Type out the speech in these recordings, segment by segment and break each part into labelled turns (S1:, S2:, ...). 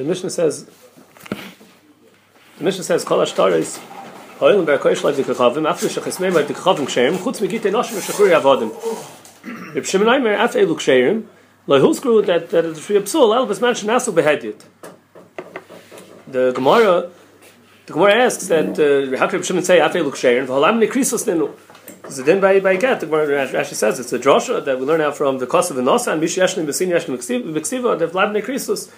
S1: the Mishnah says, the Mishnah says, Kol Ashtaris, Hoylim Ber Koish Lev Dikachavim, after Shechesmeim Lev Dikachavim Ksherim, Chutz Megite Noshim Shechuri Avodim. Reb Shimon Aimer, Af Elu Ksherim, Lo Huskru, that, that it's Shri Psul, El Besman Shenasu Behedit. The Gemara, the Gemara asks that, uh, how could Reb Shimon say Af Elu Ksherim, V'halam Nekrisos Ninu, so then by by get the Gemara actually says it's a drasha that we learn out from the cost of the Nasa and Mishi Yeshlim Besin Yeshlim Beksiva the Vlad Nekrisus.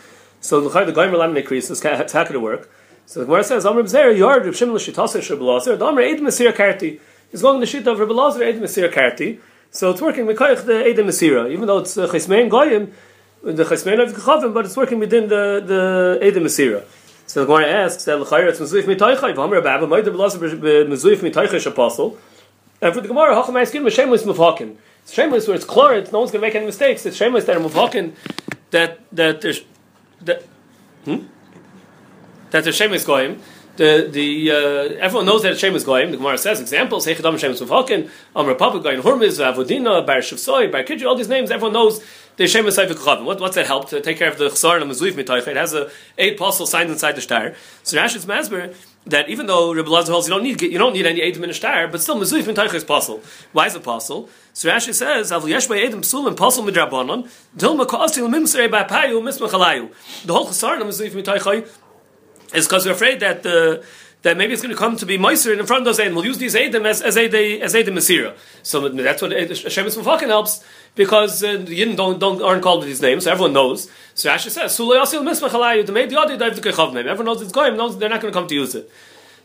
S1: So the the Goyim Vlad Nekrisus how could it work? So the Gemara says Amr Bzer Yard Reb Shimon L'Shitasa Shebelazer Amr Eid Mesir Karti. He's going the shit of Reb Lazar Eid Mesir Karti. So it's working Mekayich the Eid Mesira even though it's uh, Chesmein Goyim the Chesmein of Gechavim but it's working within the the Eid Mesira. So the Gemara asks that L'Chayr it's Mezuif Mitaychai V'Amr Abba Moed Reb Lazar Mezuif Mitaychai Apostle. And for the Gemara, Hacham Askin, Shameless Mufhakin. It's shameless where it's clear, no one's going to make any mistakes. It's shameless that are Mufhakin, that, that there's, that, hmm? That there's shameless goyim. The, the, uh, everyone knows that it's shameless goyim. The Gemara says examples, Hechadam Shameless Mufhakin, Amr Papa Goyim Hormiz, Avodina, Bar Shavsoy, Bar Kidri, all these names, everyone knows the Shemus Seifik Chavim. What, what's that help to take care of the Chsar and the Mezuif Mitoich? It has a eight apostle signs inside the star. So Rashid's Masber, that even though Rabbi Lazar holds you don't need you don't need any Eidim in star, but still Mezuif Mitoich is possible. Why is it possible? So Rashi says, Avl Yesh Bei Eidim Psulim Possible Midrabanon, Dilma Ka'asil Mimsrei Ba'payu Mismachalayu. The whole Chsar and Mezuif Mitoich is because we're afraid that the that maybe it's going to come to be Meiser in front of those Eidim. We'll use these Eidim as, as Eidim as Masira. So that's what Shemus Mufakin helps because uh, the Yidden don't, don't, aren't called with these names, so everyone knows. So Rashi says, Sulay Asil Mismach Alayu, the Meid Yadi Daiv Dekechavim. Everyone knows it's going, knows they're not going to come to use it.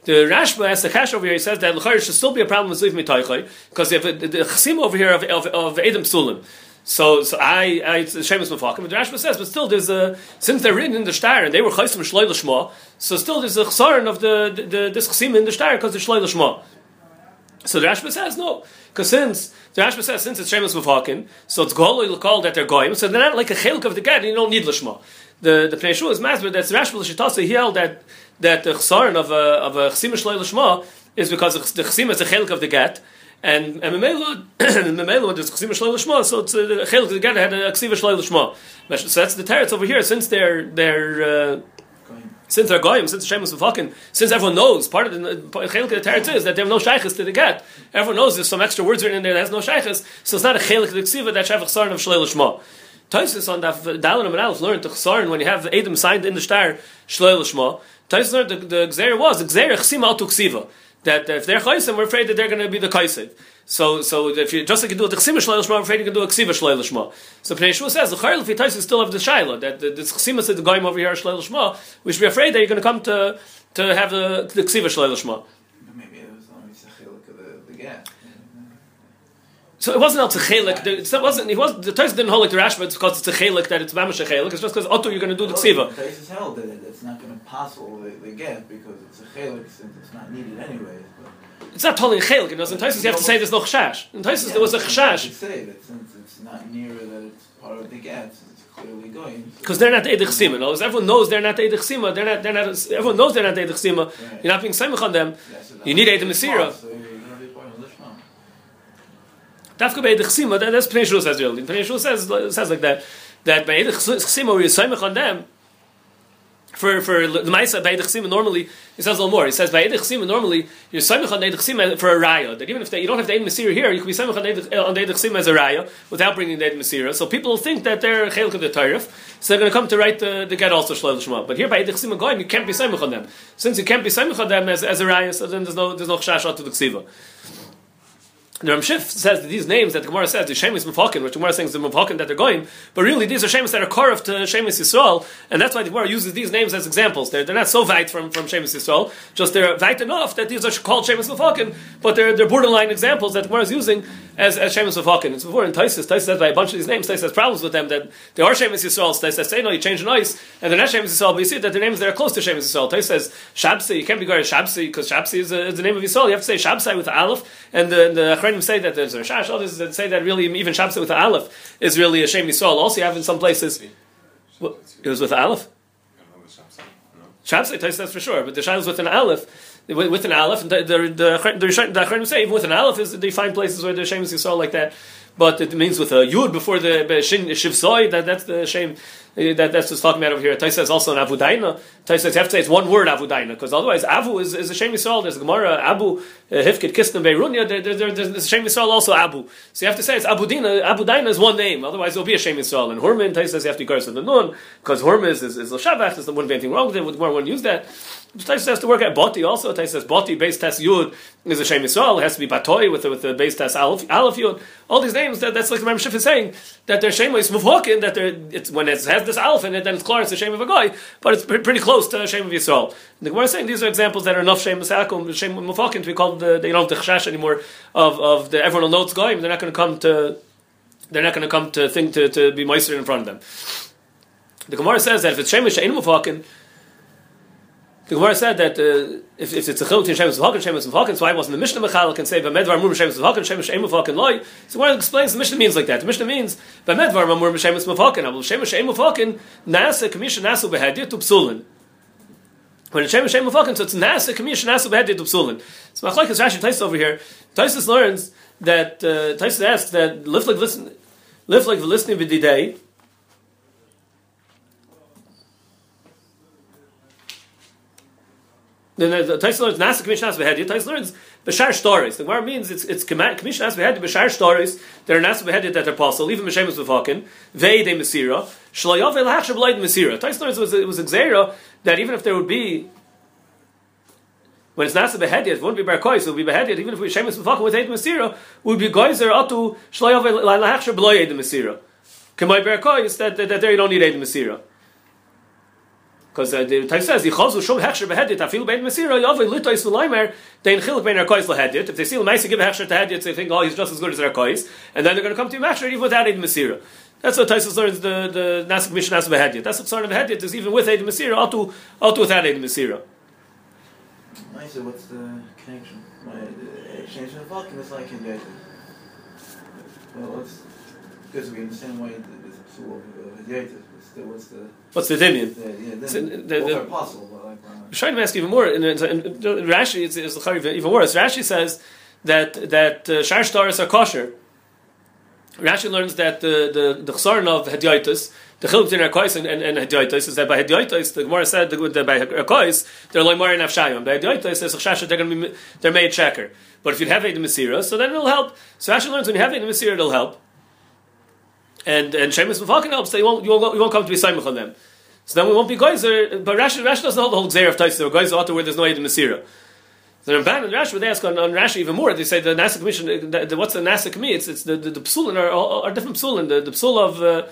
S1: The Rashba as the Kash over here, he says that L'chayr should still be a problem with Zliv Mitaychay, because if the Chasim over here of, of, of Edom Sulim. So, so I, I it's Shemus Mefakim. But Rashba says, but still, there's a since they're written in the star and they were Chaysim Shloil Shma, so still there's a chsaron of the, the, the this Chasim in the star because they're Shloil Shma. So the Rashba says no, because since the Rashba says since it's Shemus Mefakim, so it's Goloi called that they're goyim, so they're not like a chilk of the get. You don't need Lishma. The the Pnei Shul is masber that the Rashba L'Shitasa he held that that the chsaron of a of a Chasim Shloil Shma is because the Chasim is a chilk of the get. And and when there's Ksiva Shloil Shma, so it's a Chelik again had a Ksiva Shloil Shma. So that's the teretz over here. Since they're they're uh, since they're goyim, since Shemus Mefakin, since everyone knows, part of the chelik of the teretz is that they have no shaykhs to the get. Everyone knows there's some extra words written in there that has no shaykhs, so it's not a chelik of the ksiva that shaykhs sarn of shleil shma. Taisus on that Dalan and Aleph learned the chsaron when you have Adam signed in the star shleil shma. Taisus learned the, the gzeir was the gzeir chsim al ksiva that if they're chaysim, we're afraid that they're going to be the kaisid. So, so if you just like you do a chsima shleil we're afraid you can do a ksiva shleil shma. So Pnei Shua says the chayil if still have the shaila that the, the said the goyim over here shleil shma. We should be afraid that you're going to come to to have the the shleil.
S2: Maybe it was only tzachiluk of the, the get.
S1: So it wasn't al tzechelik. It wasn't. He was the Tais didn't hold like the Rashba. It's because it's a chelik that it's mamash chelik. It's just because Otto you're going to do the oh, ksiva.
S2: The Tais held that it's not going to possible the, the get because it's a chelik since it's not needed anyways. But
S1: It's not totally a chelik. In Taisus you have to say there's no chashash. In Taisus there was a chashash
S2: say that since it's not near that it's part of the get, it's clearly going. so-
S1: because they're not the edich sima. No, everyone knows they're not the edich sima. They're not. They're not. Everyone knows they're not the edich sima.
S2: Right.
S1: You're not being samech on them.
S2: Yeah, so
S1: You need
S2: that's
S1: Eid
S2: the
S1: Masira.
S2: response, So you're going to be part of Lishma.
S1: Dafka by edich sima. that- That's Pnei Shul says really. Pnei says says like that. That by edich sima where you're samech on them. For for the Maisa by edich sima normally he says a little more. He says by edich sima normally you're samech on edich sima for a raya. That even if they, you don't have the masira here, you can be samech on edich eh, on the edich sima as a raya without bringing the masira. So people think that they're chelik of the tarif, so they're going to come to write the, the get also shlel shema. But here by edich sima goyim you can't be samech on them. Since you can't be samech on them as, as a raya, so then there's no there's no chash to the ksiva. The Ramshif says that these names that the Gemara says, the Shemus Mefakin, which the Gemara says the Mefakin that they're going, but really these are Shemus that are Korov to Shemus Yisrael, and that's why the Gemara uses these names as examples. They're, they're not so weit from, from Shemus Yisrael, just they're weit enough that these are called Shemus Mefakin, but they're, they're borderline examples that the Gemara is using as, as Shemus Mefakin. It's before in Taisis, Taisis says by a bunch of these names, Taisis has problems with them that they are Shemus Yisrael, Taisis say no, you change the noise, and they're not Shemus Yisrael, but you see that their names that are close to Shemus Yisrael. Taisis says Shabsi, you can't be to Shabsi, because Shabsi is, a, is the name of Yisrael, you have to say Shabsi with the Aleph, and the, the Achronim say that there's a Shash, others that say that really even Shabsi with the Aleph is really a Shem Yisrael. Also, you have in some places, well, it was with the Aleph? Taisis that's for sure, but the Shah is with an Aleph, with, with an Aleph, and the, the, the, the, the say even with an Aleph is they find places where there's Shem Yisrael like that. but it means with a yud before the shin. That that's the shame. Uh, that, that's what's talking about over here. Taisa says also an Avudaina. Taisa says you have to say it's one word Avudaina because otherwise Avu is, is a Shem Yisrael. There's a Gemara Abu uh, Hifkit Kistan Beirunya. There, there, there, there's a Shem Yisrael also Abu. So you have to say it's Abudina. Abudaina is one name. Otherwise it will be a Shem Yisrael. And Horman Taisa says you have to curse the nun because Horman is is, is Shabbat. There wouldn't be anything wrong with it. Would to use that. Taisa has to work at Boti also. Taisa says Boti base test Yud is a Shem Yisrael. It has to be Batoi with the, with the base test Aleph, Yud. All these names that, that's like the Ram is saying that they're Shem Yisrael that they're it's when it has this Aleph in it then it's clear it's a shame of a guy, but it's pretty close to a shame of Yisrael. The Gemara is saying these are examples that are enough shame of shame mufakim to be called. The, they don't have the chashash anymore of of the everyone will know it's. They're not going to come to. They're not going to come to think to, to be moister in front of them. The Gemara says that if it's shemesh she'enu mufakim, the Gemara said that uh, if, if it's a chiluk to Shemus V'Haken, Shemus V'Haken, so why wasn't the Mishnah Mechal can say B'medvar Mur Shemus V'Haken, Shemus Shemus V'Haken Loi. So Gemara explains the Mishnah means like that. The Mishnah means B'medvar Mur Shemus V'Haken, Abul Shemus Shemus V'Haken, Nasa Kamisha Nasu Behedit Upsulin. When it's Shemus Shemus V'Haken, so it's Nasa Kamisha Nasu Behedit Upsulin. So my Machlek is Rashi Taisus over here. Taisus learns that, uh, Taisus asks that, live like listen, live like the day. The Tais learns Nasa Commission Nasa Behedi. Tais learns Bashar stories. The Gemara means it's it's Commission Nasa Behedi Bashar stories that are Nasa Behedi that are possible. Even Meshemus Befakin Vei De Mesira Shlayov Elachshav Leid Mesira. Tais learns was it was a Xera that even if there would be when it's Nasa Behedi, it wouldn't be Barkois, it would be Behedi, even if we Shemus Befakin with Eid Mesira, would be Geyser Atu Shlayov Elachshav Leid Mesira. Kemai Barkois that that there you don't need Eid Mesira because uh, the Taisa says yichazu shum hechsher behedit afilu bein mesira yavei litois v'leimer dein chiluk bein arkois lahedit. If they see l'maisa give a hechsher to hedit, they think oh he's just as good as arkois, and then they're going to come to masher even without eid mesira. That's what Taisa learns the the nasik mission as behedit. That's what sort of hedit is even with eid mesira, auto auto without eid mesira.
S2: Nice. What's the connection? My exchange of the is like in Well, it's because we understand why there's a psul of the the, what's the
S1: what's the
S2: dimion? Yeah, yeah, so, the, the, the, possible, but like, uh,
S1: trying to ask even more. In, in, in, Rashi, it's, it's even worse. Rashi says that that uh, shar are kosher. Rashi learns that the the the chsaron of hedyotis, the chiluk between Arkais and, and, and hedyotis is that by hedyotis, the Gemara said that by Arkais they're like more in afshayim. By hedyotis, there's a chashash they're going to be they're made checker. But if you have a Masira, so then it'll help. So Rashi learns when you have a Masira, it'll help and and Shemus Mufalkin helps, you won't, you won't, you won't come to be Saimach on them. So then we won't be Geyser, but Rashi, Rashi doesn't hold the whole Xer of Taisa, or Geyser Otter where there's no Edim Masira. So Ramban and Rashi, they ask on, on Rashi even more, they say the Nasa Commission, the, the, what's the Nasa Committee? It's, it's the, the, the Psulin are, are, different Psulin. The, the Psul of, uh,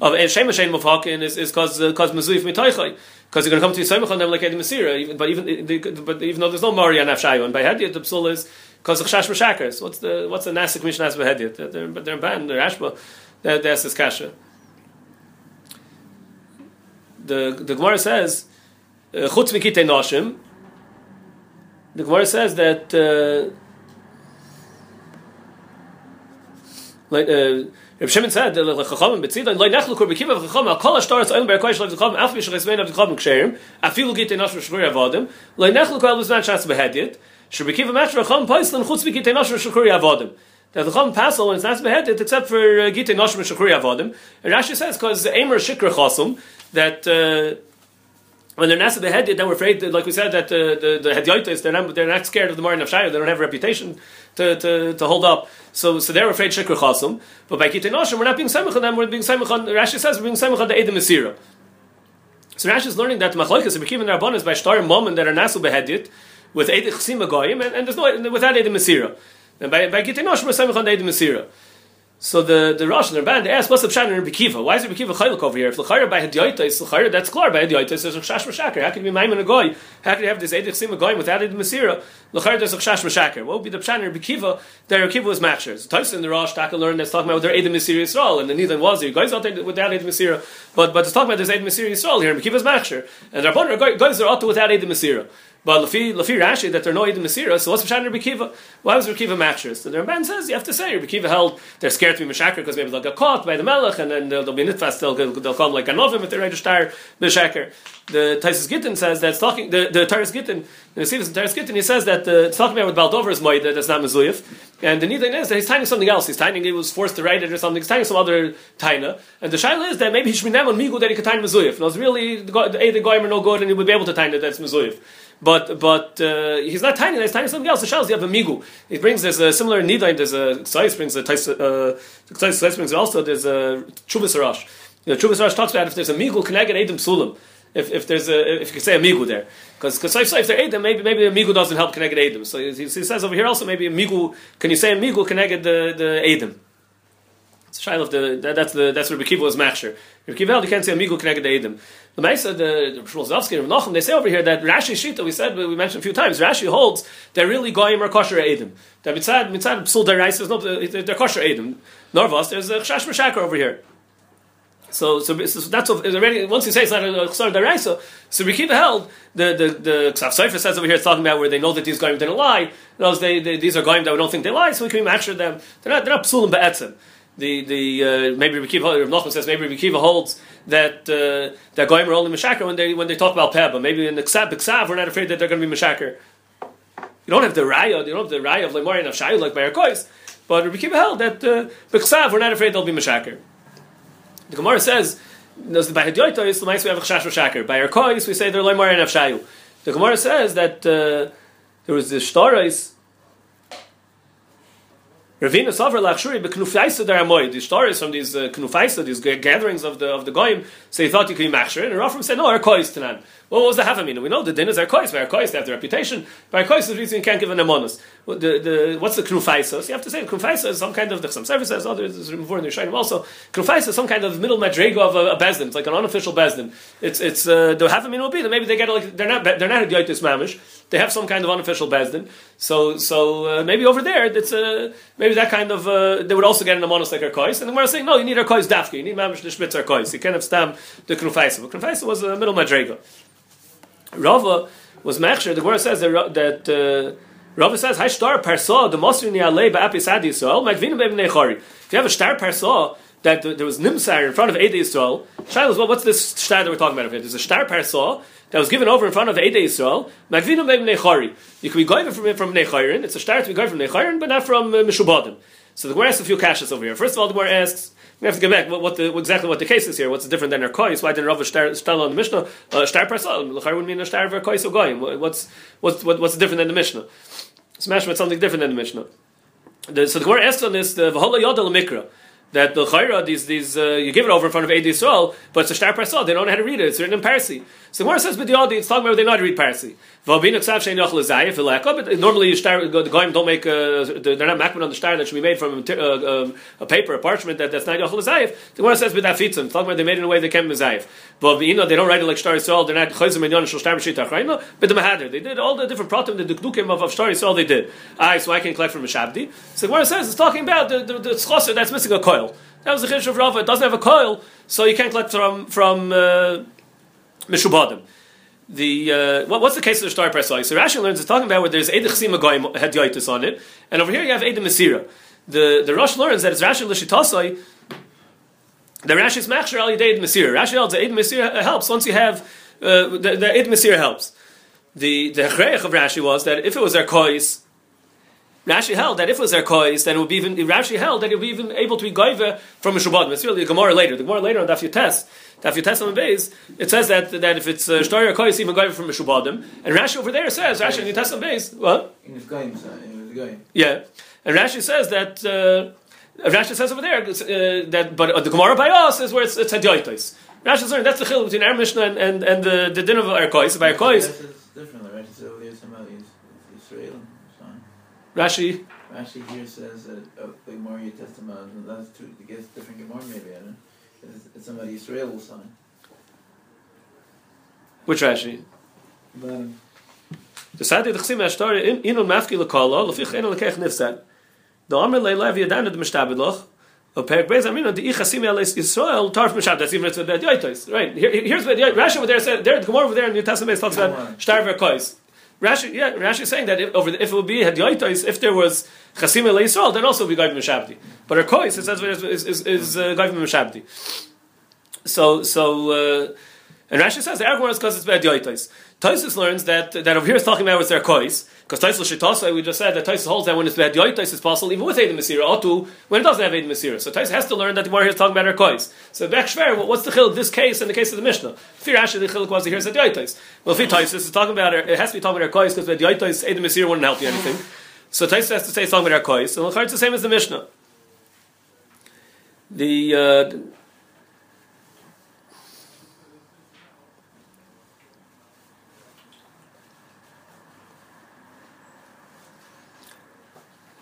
S1: of Shema Shein Mufalkin is, is cause, uh, cause Mazuif Mitaichai. Because you're going to come to Yisrael on them like Edim Masira, even, but even but even though there's no Mari on Afshayim, by Hadiyat the Psul is because of Chash. What's the what's the Nasa Commission as Hadiyat? They're they're banned. They're Ashba. That's this kasha the the Gemara says uh, chutz mikite noshim. The Gemara says that uh, like. Uh, Shimon said, "The chachamim betzida loy nechlu kur bekiva v'chachamim al kol ashtaras oil ber koish l'chachamim af mishach esmein av v'chachamim ksherim afilu gite noshim shkur avodim loy nechlu kol luzman shas behedit shebekiva mashra chacham poislan chutz b'kite noshim shkur avodim." That the chacham passel when it's not beheaded except for uh, gite noshim shkur avodim. And Rashi says because Eimer shikra chasum that uh, when they're nasa beheaded, then we're afraid, that, like we said, that uh, the the they're not they're not scared of the Marin of Shire. They don't have a reputation to, to, to hold up. So so they're afraid shikr chasum. But by kitin we're not being samich on them. We're being samich on. Rashi says we're being samich on the edim mesira. So Rashi is learning that machlokes are becoming rabbanos by shtar mom that are nasu beheaded with edim chsim and, and there's no without edim mesira. And by by kitin we're samich on the edim mesira. So the the Rosh and the Ramban they ask, what's the pshat in Bekiva? Why is it Bekiva chaylik over here? If l'chayra by hadiyota is l'chayra, that's clear by hadiyota. There's a chash mashaker. How can you be maimin a goy? How can you have this edich sima goy without edich masira? L'chayra there's a chash mashaker. What would be the pshat in Bekiva? That Bekiva was matcher. So Tyson in the Rosh Taka learned that's talking about their edich masira Yisrael, and the neither was there. Guys out there without edich masira, but but it's talking about this edich masira Yisrael here. Bekiva's matcher, and the Rabbanon guys are out without edich masira. But Lafi Lafi Rashi that they're no Edom Masira, so what's Pshat Rabbi Kiva? Why was Rabbi Kiva matches? So the Ramban says you have to say Rabbi Kiva held they're scared to be Meshaker because maybe they'll get caught by the Melech and then they'll, they'll be nitfast, they'll, they'll come like Anovim if they're start Meshaker. The Taisus Gittin says that's talking, the, the Taris Gittin, the Nesivis and Taris Gittin, he says that uh, it's talking about with Baldover's Moed, that's not Mezuyif. And the Nidin is that he's tying something else. He's tying, he was forced to write it or something. He's tying some other Taina. And the Shaila is that maybe he should be Migu that he could tiny Mezuyif. No, it's really, the the Goyim are no good and he would be able to tiny that's Mezuyif but but uh, he's not tiny. He's tiny something else. The shells you have a migu. He brings there's a similar nidaim. There's a Ksais brings a Ksais uh, brings also there's a chuvas arash. The chuvas arash talks about if there's a migu connected edim sulam. If, if there's a if you can say a migu there because because if they're edim maybe maybe a migu doesn't help connect edim so he, he, says over here also maybe a migu can you say a migu connected the the edim it's a of the that, that's the that's where Rekiva was machsher. Rekiva you can't say amigo connected to Edom. The Meisa uh, the Shmuel Zavsky and Nachum they say over here that Rashi Shita we said we mentioned a few times Rashi holds they're really goyim or kosher Edim. That mitzad mitzad psul derais is no uh, they're kosher Edim. Norvas there's a chash mashakar over here. So, so, so that's already once you say it's not a chsar daraisa. So Rekiva held the the the Sefer says over here it's talking about where they know that these goyim didn't lie. Those they, they, these are goyim that we don't think they lie, so we can match them. They're not they're not psulim be'etzim the the uh, maybe Rabbi Kiva, Rav says maybe Rabbi Kiva holds that uh, that goyim are only mishaker when they when they talk about peh, maybe in the ksav, we're not afraid that they're going to be mishaker. You don't have the raya, you don't have the raya of lemari and of shayu like by kois, but Rabbi Kiva held that uh, ksav we're not afraid they'll be mishaker. The Gemara says. By is the we have a chash shaker. By our kois we say they're lemari and of. The Gemara says that uh, there was the shtarais Ravina Sofer Lachshuri beknufaisa der amoy. The stories from these uh, knufaisa, these gatherings of the of the goyim, so he thought you could be machshir, and Rafram said, no, our kois tanan. Well, what was the havamina? We know the din is our. By our they have the reputation. By our kois, the reason you can't give an amonis. The, the, what's the knufaisa? So you have to say knufaisa is some kind of, the some service says, others is in the Shainim also. Knufaisa is some kind of middle madrego of a, a bezdin. It's like an unofficial bezdin. It's, it's, uh, the havamina will be that maybe they get like, they're not, they're not a yoitis mamish. They have some kind of unofficial bezdin. So, so, uh, maybe over there, it's, uh, maybe that kind of, uh, they would also get an amonis like our kois. And the Gemara saying, no, you need our kois dafki. You need mamish the schmitz our kois. You can't have stam the knufaisa. But knufaisa was a middle madrego. Rava was mechsher. The Gemara says that, that uh, Rava says, "Hay star parsa the mosri ni alei ba'apis adi Yisrael magvinu nechari." If you have a star parsa that there was nimsar in front of Ede Yisrael, Shiloh, well, what's this star that we're talking about? Here? There's a star parsa that was given over in front of Ede Yisrael. Magvinu nechari. You can be going from from necharin. It's a star to be going from necharin, but not from uh, mishubadim. So the Gemara asks a few kashas over here. First of all, the Gemara asks we have to get back what, what the, exactly what the case is here. What's different than our kois? Why didn't Rav star on the Mishnah? Uh, star parasol. L'char would mean a star of kois or goyim. What's what's what, what's different than the Mishnah? Smash with something different than the Mishnah. The, so the Gemara asks on this the v'hola yodel mikra that the chayra these these uh, you give it over in front of Edi Yisrael, but it's a star parasol. They don't know how to read it. It's written in Parsi. So the Gemara says, but the audience talking about they know how to read Parsi. Normally, you start, the goyim don't make. Uh, they're not makman on the star that should be made from a, uh, um, a paper, a parchment that, that's not yochel zayif. The Gemara says, but that fits them. Talking about they made it in a way they can zayif. But you know, they don't write it like Star Yisrael. They're not chayzim and yon shel star b'shita But the mahader, they did all the different pratim, the dukdukim of, of Yisrael. They did. Aye, so I can collect from a shabdi. So the Gemara says, it's talking about the the, the that's missing a coil. That was the chiddush of Rava. It doesn't have a coil, so you can't collect from from uh, mishubadim the uh, what, what's the case of the star press So Rashi learns it's talking about where there's Eid Chsima Goyim had on it, and over here you have Eid Mesira. The the Rosh learns that it's Rashi Lishitasai. The Rashi is Machshir Al Eid Mesira. Rashi holds Eid Mesira helps once you have uh, the, the Eid Mesira helps. The the Hechreich of Rashi was that if it was their kois, Rashi held that if it was their kois, then it would be even. Rashi held that it would be even able to be goiva from a shabbat. It's really a Gemara later. The Gemara later on Daf test. Daf Yotes on the base, it says that that if it's shtar uh, kois even goiva from a shabbatim, and Rashi over there says Rashi in Yotes on base what?
S2: In goyim, in.
S1: Yeah, and Rashi says that. Uh, Rashi says over there uh, that, but uh, the Gemara by us is where it's, it's hadyoitos. Rashi is learning that's the chil between our Mishnah and, and, and the, the din of our kois. By our kois,
S2: different. Rashi says over there somebody is Israel.
S1: Rashi.
S2: Rashi here says that uh, the Gemara Testament, and that's two. I guess different Gemara maybe. I don't. know. It's, it's somebody Israel will sign.
S1: Which Rashi?
S2: Bottom.
S1: The Sadi the Chsim Ashtar in in on mafki lekala lefich en lekech nifsad. The Amr le lev yadan the mishtabed loch. A perk bez amin the ichasim el Israel tarf mishab. That's even the yoitos. Right. Here, here's what Rashi over there said. There, the Gemara over there in New Testament talks about shtar verkois. Rashi, yeah, Rashi is saying that if, over the, if it would be hadyoitos, if there was chasim Yisrael, then also would be goyim mishabdi. But her kois, it says is is, is uh, goyim mishabdi. So so. Uh, and Rashi says the argument is because it's bad Tosis learns that that over here is talking about with their kois, because Tosis Shitasa, we just said that Tosis holds that when it's bad yoitos is possible even with Eidim Masira, Otu, when it doesn't have Eidim Masira. So Tosis has to learn that the Gemara here is talking about her kois. So back Shver, what's the chil of this case and the case of the Mishnah? Fear actually the chil was here said yoitos. Well, if Tosis is talking about her, it has to be talking about her kois because bad yoitos Eidim Masira wouldn't help you anything. So Tosis has to say talking about her kois, and it's the same as the Mishnah. The uh,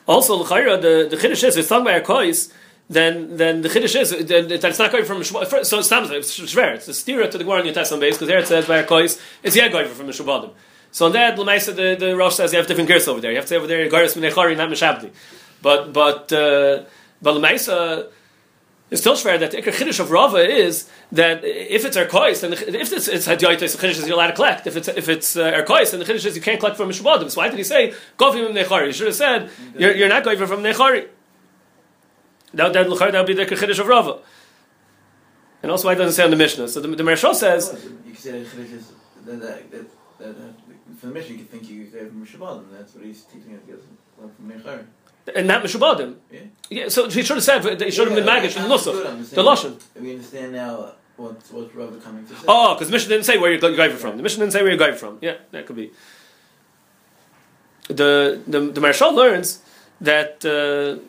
S1: Also, the the chiddush is it's talking about kois. Then, then the chiddush is that it's not going from so it's shver. It's a steer to the Gemara in your Testament base because there it says by a kois it's yeah going from mishubadim. So on that, Lamaisa, the the Rosh says you have different gears over there. You have to say over there garis minechari not mishabdi. But but uh, but Lamaisa it's still fair that the Iker Chiddush of Rava is that if it's Erkois, then if it's, it's Hadyoitis, the Chiddush is you're allowed to collect. If it's, if it's uh, Erkois, then the Chiddush is you can't collect from Mishwadim. So why did he say, Govim Nechari? You should have said, you're, you're not going from Nechari. That, that, that would be the Iker Chiddush of Rava. And also why it doesn't say on the Mishnah. So the, the Mershal says...
S2: You can say the Chiddush is... That, that, that, that, from the Mishnah, you could think you could go from Mishwadim. That's what he's teaching us, from Nechari
S1: and not mishubadim. Yeah. yeah. So he should have said he should have been magish the nusach, the lashon.
S2: We understand now what what Rabbi coming to say.
S1: Oh, because the Mishnah didn't say where you're going from. The Mishnah didn't say where you're going from. Yeah, that could be. The the the Marshal learns that. Uh,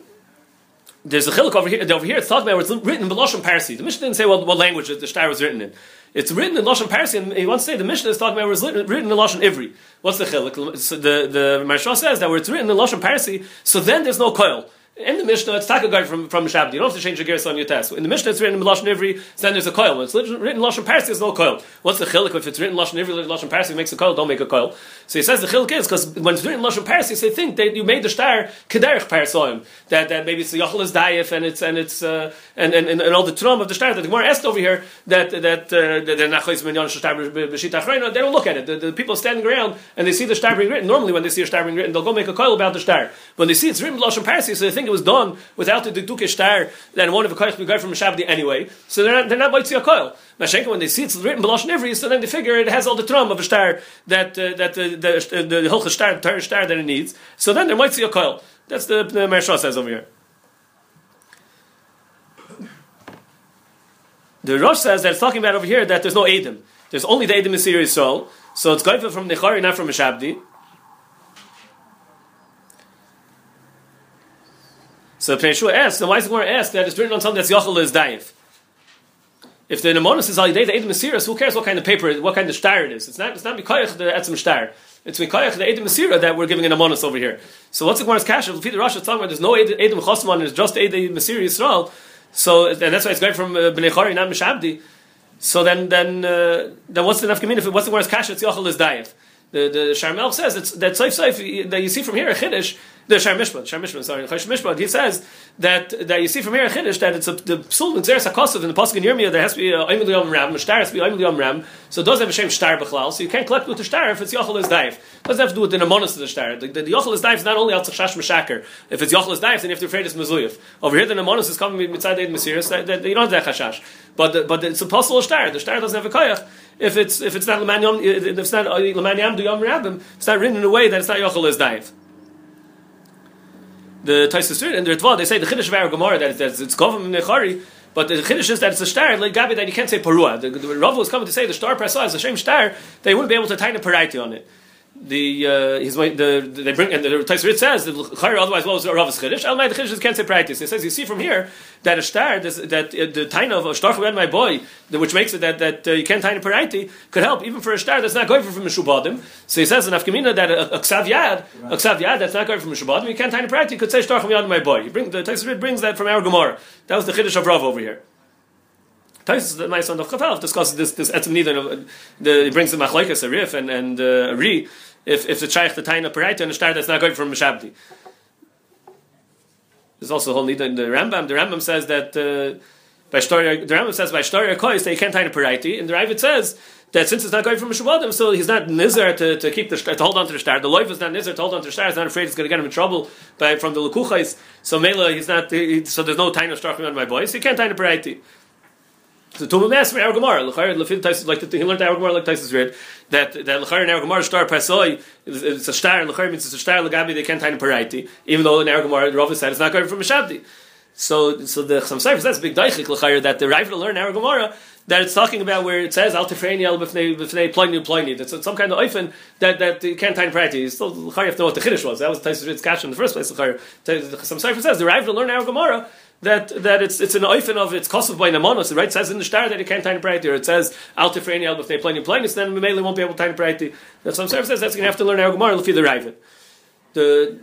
S1: there's a chiluk over here. Over here, it's talking about it's written in the Lashon Parsi. The Mishnah didn't say what, what language the star was written in. It's written in Lashon Parsi, and he to say the Mishnah is talking about it's written, in Lashon Ivri. What's the chiluk? So the the Marshal says that where it's written in Lashon Parsi, so then there's no coil. In the Mishnah, it's taka guy from from Shabbat. You don't have to change the gears on your test. In the Mishnah, it's written in Lashon Ivri. Then there's a coil. When it's written in Lashon Parsi, there's no coil. What's the chiluk? If it's written in Lashon Ivri, Lashon Parsi makes a coil. Don't make a coil. So he says the chiluk is because when it's written in Lashon Parsi, they think that you made the star kederich parsoim. That that maybe it's the is dayif and it's and it's uh, and, and, and, and all the trum of the star that the Gemara asked over here that that uh, not They don't look at it. The, the people standing around and they see the star being written. Normally, when they see a star being written, they'll go make a coil about the star. When they see it's written in Lashon Parsi, so they think it was done without the Duke star, then one of the koyach got from Shabdi anyway. So they're not, they're not Moitzi Koil. Mashenka, when they see it's written Balosh Nivri, so then they figure it has all the trum of a star that, uh, that uh, the, the, the, the Hilcha star, the that it needs. So then they're Moitzi Koil. That's the, the Mershah says over here. The Rosh says that it's talking about over here that there's no Adam. There's only the Adam in Syria soul. So it's going from Nechari, not from Shabdi. So Pnei asks, then why is the Gemara ask that it's written on something that's Yachal is Daif? If the Nemonis is Alidei, the Edom Mesiris, who cares what kind of paper, what kind of star it is? It's not, it's not Mikoyach the Etzim star. It's Mikoyach the Edom Mesira that we're giving an Amonis over here. So what's the Gemara's Kasha? If the Rosh is talking about there's no Edom Chosman, it's just Edom Mesir Yisrael. So, and that's why it's going from uh, Bnei Chori, not Mishabdi. So then, then, uh, then what's the Nafkamin? If what's the Gemara's Kasha? It's Yachal is Daif. The, the Sharmel says that that Seif Seif that you see from here a Chiddush the Shar Mishpat, Shar Mishpat, sorry, Chash Mishpat, he says that that you see from here in Chiddush that it's a, the Psul Mixeres HaKosov in the Pasuk in Yirmiyah there has to be a Oimel Yom Ram, Shtar has to be Oimel Yom Ram, so it doesn't have a Shem Shtar Bechlal, so you can't collect with the Shtar if it's Yochel is Daif. It doesn't have to do with the Namonis of the Shtar. The, the, the Yochel is Daif is not only Al Tzachshash Meshaker. If it's Yochel is Daif, then you have to afraid it's Mezuyif. Over here the Namonis is coming Mitzad Eid Mesiris, that, that, you don't have that Chashash. But, the, but it's a possible Shtar. The Shtar doesn't have a Koyach. If it's, if it's not Leman Yom, if it's not uh, Leman Yam, Yom Rabbim, it's not written in a way that it's not Yochel is Daif the Taisus and the Ritva, they say the Chiddush of our Gemara that it's, it's Kovim Nechari, but the Chiddush is that it's a star, like Gabi, that you can't say Parua. The, the Rav was coming to say the star prasa is a shame star, they wouldn't be able to tie the paraiti on it the uh, he's the, the they bring and the Taisrit says that otherwise what was Rav's chiddush? Almay the chiddush can't say practice. He says you see from here that a star this, that uh, the taina of a star from my boy, the, which makes it that that uh, you can't taina paraiti could help even for a star that's not going from mishubadim. So he says in Afkamina that a, a ksav yad a ksav yad that's not going from mishubadim you can't taina paraiti could say star from my boy. You bring the Taisrit brings that from our Gemara. That was the chiddush of Rav over here. Taisus, the nice on the Chafal discusses this this etzim nidon. The he brings the machlekes a rif and and uh, a ri if if the shaykh the taina paraita and the star that's not going from Mishabdi. There's also a whole need in the Rambam. The Rambam says that uh, by story the Rambam says by story kois that you can't tie a paraiti, and the Ravid says that since it's not going from Mishabadim, so he's not nizar to, to keep the to hold on to the star. The loif is not nizar to hold on to the star. He's not afraid it's going to get him in trouble by from the lukuchais. So Mela, he's not. He, so there's no of striking on my boys. He can't the paraiti. So Tumah Mas from Gemara, Lechayr Lefil Taisus like he learned Gemara like Taisus read that that Lechayr and Gemara star pasoi it's a star and Lechayr means it's a star Lagabi they can't the paraiti even though in Gemara the Rav said it's not going from a Shabdi. So so the Chasam Sofer that's big daichik Lechayr that the Rav learn Gemara that it's talking about where it says al tefreini el b'fnei b'fnei ploini ploini. It's some kind of oifen that that you can't tie practice. Still, you have to know what the chiddush was. That was Taisus Ritz's kasha in the first place. Some Sefer says the Rav to learn our Gemara that that it's it's an oifen of it's kosof by namonos. Right? It says in the star that you can't tie practice. Or it says al tefreini el b'fnei ploini ploini. Then we mainly won't be able to tie practice. That some says that's going to have to learn our Gemara l'fi the Rav. The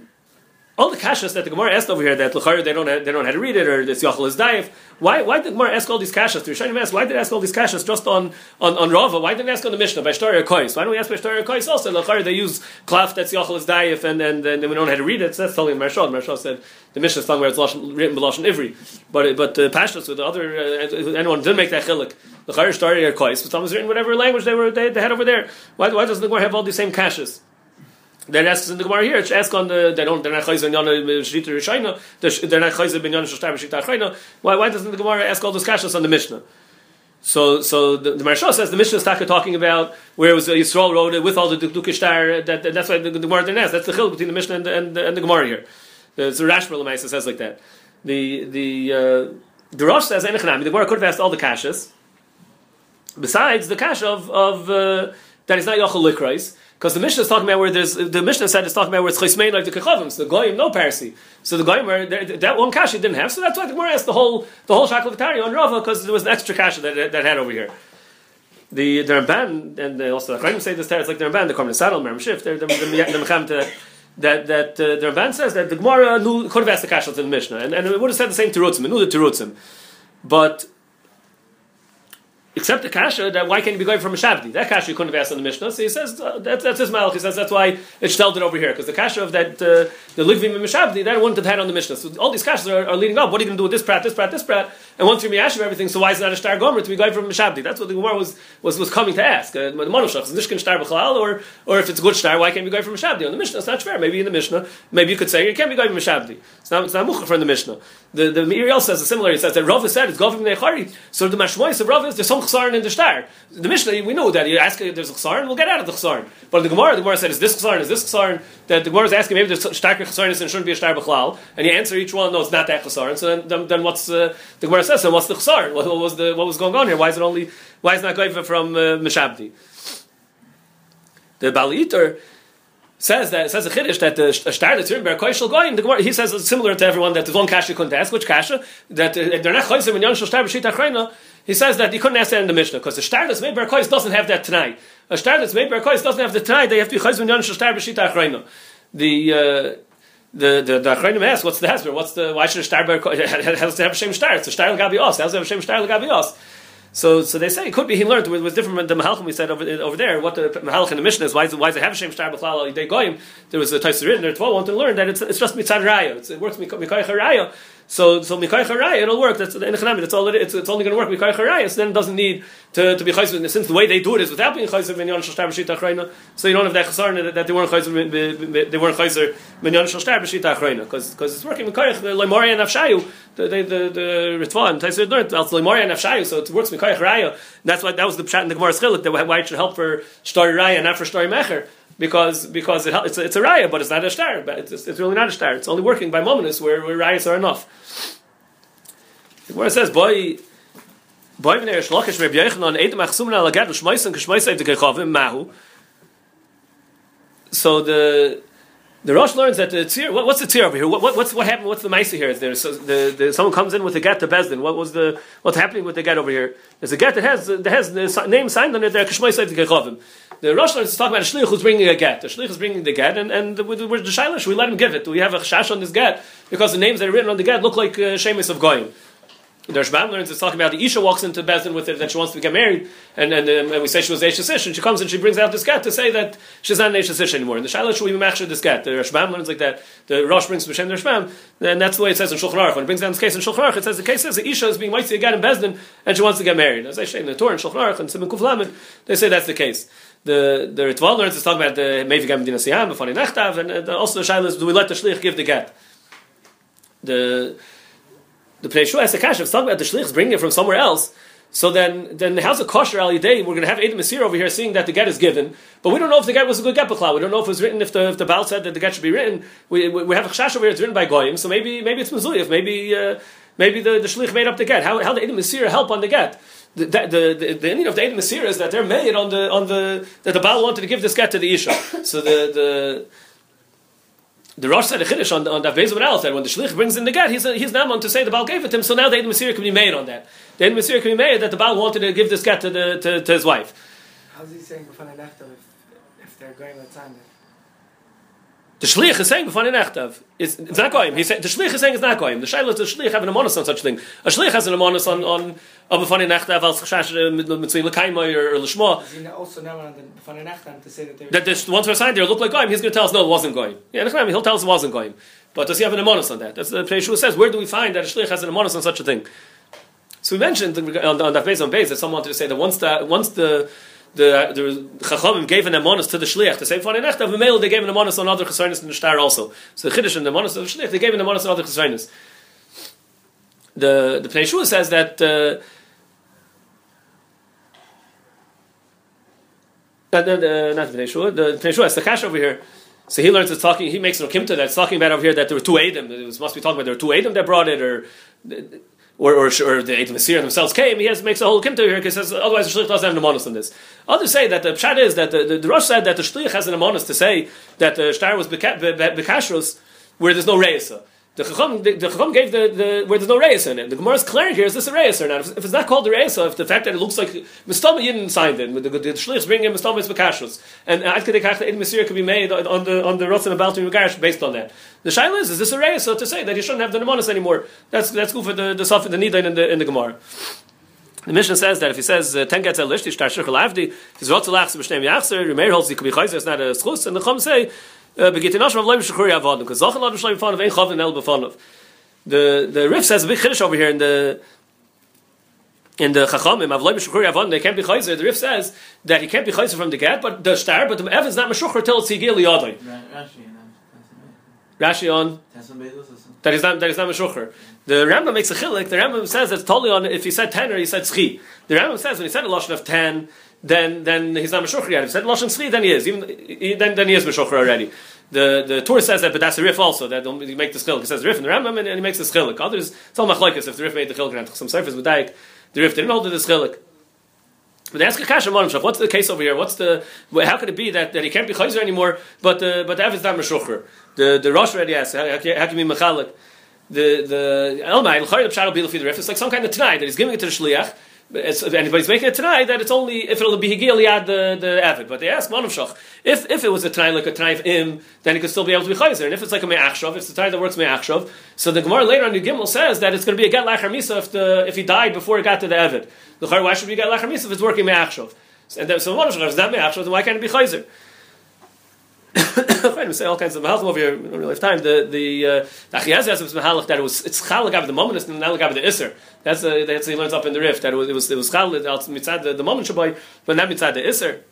S1: all the kashas that the Gemara asked over here that l'chayr they don't have, they don't know how to read it or this yachal is daif. Why why did the Gemara ask all these kashas? The Rishonim ask why did they ask all these kashas just on on, on Rava? Why didn't they ask on the Mishnah by Shtar Kois? Why don't we ask by Shtar Kois also? L'chayr they use klaf that's yachal is daif and and then we don't know how to read it. So that's telling Marshal. Marshal said the Mishnah is telling where it's lashon, written b'lashon ivri. But but the uh, pashas with the other uh, anyone didn't make that chilik. L'chayr Shtar Kois, but some was written whatever language they were they, they had over there. Why why doesn't the Gemara have all these same kashas? Then asks in the Gemara here, ask on the they don't they're not chayzer in Shrita Rishayna, they're not chayzer ben Yana Shashtar B'Shita Achayna. Why why doesn't the Gemara ask all those kashas on the Mishnah? So so the, the says the Mishnah is talking about where it was uh, Yisrael wrote it with all the Dukishtar. That, that that's why the, the Gemara didn't ask. That's the chil between the Mishnah and the, and the, and the Gemara here. The, the Rashba says like that. The the uh, the Rosh says. The Gemara could have asked all the kashas. Besides the kash of of uh, that is not Yochel. Because the Mishnah is talking about where there's the Mishnah said it's talking about where it's chismein like the kechavim. So the goyim no parsi. So the goyim where that one kasha didn't have. So that's why the Gemara asked the whole the whole shackle on Rava because there was an extra kasha that, that had over here. The the Ramban and also the Chaim say this there. It's like the Ramban, the Korban Saddle, Merim Shif. They're the the, the, that that uh, the Ramban says that the Gemara knew, could have asked the kasha to the Mishnah and, and it would have said the same to Rutzim. It knew the Terutzim, but Except the kasha that why can't you be going from a shabdi? That kasha you couldn't have asked on the Mishnah. So he says uh, that, that's his malach. He says that's why it's it over here because the kasha of that uh, the ligvim and shabdi that wouldn't have had on the Mishnah. So all these kashas are, are, leading up. What are you going to do with this prat, this prat, this prat? And once you're miyash everything, so why is it not a star gomer to be going from a shabdi? That's what the Gemara was, was was coming to ask. Uh, the monoshach is nishkin star b'chalal or or if it's a good star, why can't you go from a shabdi on the Mishnah? It's not fair. Maybe in the Mishnah, maybe you could say you can't be going from a shabdi. It's not it's not from the Mishnah. The the Miriel says a similar. He says that Rav said it's govim nechari. So the mashmois of Rav is there's some chesaron in the star. The Mishnah, we know that you ask if there's a chesaron, we'll get out of the chesaron. But the Gemara, the Gemara said, is this chesaron, is this chesaron? That the Gemara is asking, maybe there's starker chesaron and shouldn't be a star b'chlal. And you answer each one, no, it's not that chesaron. So then, then, then what's, uh, the Gemara says, then what's the chesaron? What, what, was the, what was going on here? Why is it only, why is it not going from uh, Meshabdi? The Bali says that says a chiddush that the star that's written by Goyim, he says it's similar to everyone that the one kasha couldn't ask, which kasha that uh, they're not chayzim and yonshel star b'shita achrayna. He says that you couldn't ask that in the Mishnah because the star that's made by doesn't have that tonight. A star that's made by doesn't have the tonight. They have to be chayzim and yonshel star b'shita achrayna. The uh, the the the Achrayim ask, what's the hesper? What's the why should a star has to have a shem star? It's a star gabi os. It has to have a shem star gabi os. So, so they say it could be he learned with, with different the Mahalchim we said over, over there. What the Mahalch in the Mishnah is why is, why is it have Shtar B'chlal Yidei Goyim? There was a Taisa written there. Twelve wanted to learn that it's, it's just mitzad raya. It works mikoyach raya. So so mikay haraya it'll work. That's the enechanami. That's all it. It's, it's only going to work mikay haraya. So then it doesn't need to, to be chayzer. Since the way they do it is without being chayzer minyan shashtar b'shita. So you don't have that chasarna that, they weren't chayzer. They weren't chayzer minyan b'shita because because it's working mikay leimori and afshayu. The the the, the ritva and Taisir learned also leimori and afshayu. So it works mikay haraya. That's why that was the pshat in the Gemara Chilik that why it should help for shtar raya and not for shtar mecher because because it, it's, a, it's a raya, but it's not a star. But it's, it's really not a star. It's only working by momentus where, where rayas are enough. The Gemara says, "Boy, boy v'nei shlokish Rabbi Yochanan edem achsumna alagad l'shmoisen k'shmoisen dekechavim mahu." So the the Rosh learns that the tzir. What, what's the tzir over here? What, what, what's what happened? What's the ma'isa here? Is there so the, the, someone comes in with a get to Bezdin? What was the what's happening with the get over here? There's a get that has that has the name signed on it there. Kishmoisay Tekechavim. The Rosh learns to talk about a shlich who's bringing a get. The shlich is bringing the get, and and the, the, the shaila, we let him give it? We have a chash on this get because the names that are written on the get look like uh, shemis of goyim? The Rashbam learns it's talking about the Isha walks into Bezdin with it that she wants to get married, and and, um, and we say she was Eishes Ish, and she comes and she brings out this get to say that she's not Eishes Ish anymore. And the Shiloh should be machshir this get. The Rashbam learns like that. The Rosh brings B'Shem the Rashbam, and that's the way it says in Shulchan Aruch. When it brings down this case in Shulchan Aruch, it says the case says the Isha is being mighty again in Bezdin, and she wants to get married. As I say in the Torah in Shulchan Aruch and Simon Kuflamin, they say that's the case. The the Ritval learns is talking about the Mevi Gam Medina Siyam, the Funny Nechtav, and uh, also the Shiloh is do we let the Shlich give the get? The the Pnei has a kash. If talking about the shlichs bringing it from somewhere else, so then then how's a kosher al day? We're going to have Edom Masir over here seeing that the get is given, but we don't know if the get was a good get b'chlal. We don't know if it was written if the if the Baal said that the get should be written. We, we, we have a chash over here. It's written by goyim, so maybe maybe it's mezuyif. Maybe uh, maybe the the shlich made up the get. How how the Edom Masir help on the get? The, the, the, the Indian of the Edom Masir is that they're made on the on the that the Baal wanted to give this get to the Isha. So the the the Rosh said a chiddush on, on that Beis Aleph that when the shlich brings in the get, he's he's on to say the Baal gave it to him. So now the Ed Masir can be made on that. The Ed Masir can be made that the Baal wanted to give this get to the to, to his wife.
S3: How's he saying the left if, if they're going outside?
S1: The shlich is saying before the nechtav. It's, it's not goyim. He said the shlich is saying it's not goyim. The shayla is the shlich having a monos on such thing. A shlich has an amonis on on of a funny nechtav als chashash between lekaima or, or lishma.
S3: Also now on the before the to say that
S1: That who are signed there look like goyim. He's going to tell us no, it wasn't goyim. Yeah, he'll tell us it wasn't goyim. But does he have an amonis on that? That's the Pnei Shua says. Where do we find that a shlich has an amonis on such a thing? So we mentioned on, on that base on base that someone wanted to say that once the once the the the Chachamim gave an amonis to the shliach to say nechtav the male they gave an amonis on other chesanis in the star also. So the chiddush and the amonis of the shliach they gave an amonis on other chesanis. The the Pnei Shua says that. Uh, uh, not the Pnei Shua, the Pnei Shua, it's the cash over here. So he learns it's talking. He makes an okimta that's talking about over here that there were two Adam. It was, must be talking about there were two Adam that brought it, or or, or, or the Adam Asir themselves came. He has makes a whole kimta here because otherwise the shlich doesn't have an amonis on this. Others say that the pshat is that the, the, the Rosh said that the shlich has an amonis to say that the shtar was bekashrus where there's no reisa. The Chacham, the, the Chacham gave the, the where there's no reis in it. The is clear here: is this a reis or not? If, if, it's not called a reis, if the fact that it looks like Mistama Yidden signed it, the, the, the Shlichs bring in Mistama is Bekashus, and Ad Kedei Kach the Masir could be made on the on the Rotzen about Megarish based on that. The Shaila is: is this a reis? So to say that you shouldn't have the Nemonis anymore? That's that's good for the the Saf the Nidain in the in the Gemara. The Mishnah says that if he says uh, ten gets a shtar shirchel avdi, if he's rotz lachs b'shneim yachzer, holds he could be chayzer, it's not a schus, and the Chum say Uh, begit inosh of leim shechur yavodim, because zochel lot of shleim fanav ein chavin el b'fanav. The the Rif says a big chiddush over here in the in the Chachamim Avloy B'Shukuri Avon they can't be chayzer. The Rif says that he can't be chayzer from the get, but the star, but the Ev is not Meshucher till it's Higil Yadai. Rashi on that is not that is not Meshucher. The Rambam makes a chilik. The Rambam says it's totally on if he said ten or he said tzchi. The Rambam says when he said a lashon of ten, then then he's not Meshucher yet. If he said lashon tzchi, then he is. Even then then he is Meshucher already. The the Torah says that, but that's a riff also that you make the chilik. He says riff in the Rambam and, and he makes the chilik. Others it's all if the riff made the chilik and some surface with the riff didn't hold the chilik. But they ask a kasha What's the case over here? What's the how could it be that, that he can't be chayzer anymore? But the but the Ev is not meshucher. The the Rosh already asks how, how, can he be mechalik? The the Elmai the be the riff. It's like some kind of tonight that he's giving it to the shliach. It's, anybody's making it tonight that it's only if it'll be higil yad the the avid. But they ask Manavshach if if it was a tonight like a tonight im, then he could still be able to be chayzer. And if it's like a me'achshav, it's the tonight that works me'achshav. So the Gemara later on the Gimel says that it's going to be a get lachar misa if the if he died before it got to the avid. The why should we get lachar misa if it's working me'achshav? And then, so Manavshach is not me'achshav, then why can't it be chayzer? we say all kinds of mahalchim over here. We don't really have time. The the uh, Achiyaz has a mahalach that it was it's chal of the moment and not of the iser. That's a, that's he learns up in the rift that it was it was it was chal mitzad the, the moment shaboy, but not mitzad the iser.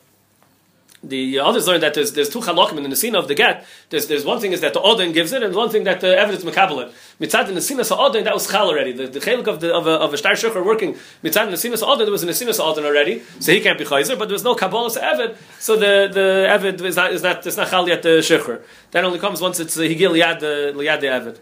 S1: The others learn that there's, there's two halakim in the nesina of the get. There's, there's one thing is that the odin gives it, and one thing that the evidence makabel it. Mitzad the nesina odin that was chal already. The, the chelik of the of a, of a star shukar working mitzad the nesina odin there was a nesina odin already, so he can't be chayzer. But there was no kabbalah evid, so the the evid is not is not it's not chal yet the shukar. That only comes once it's uh, higil liad the liad the evid.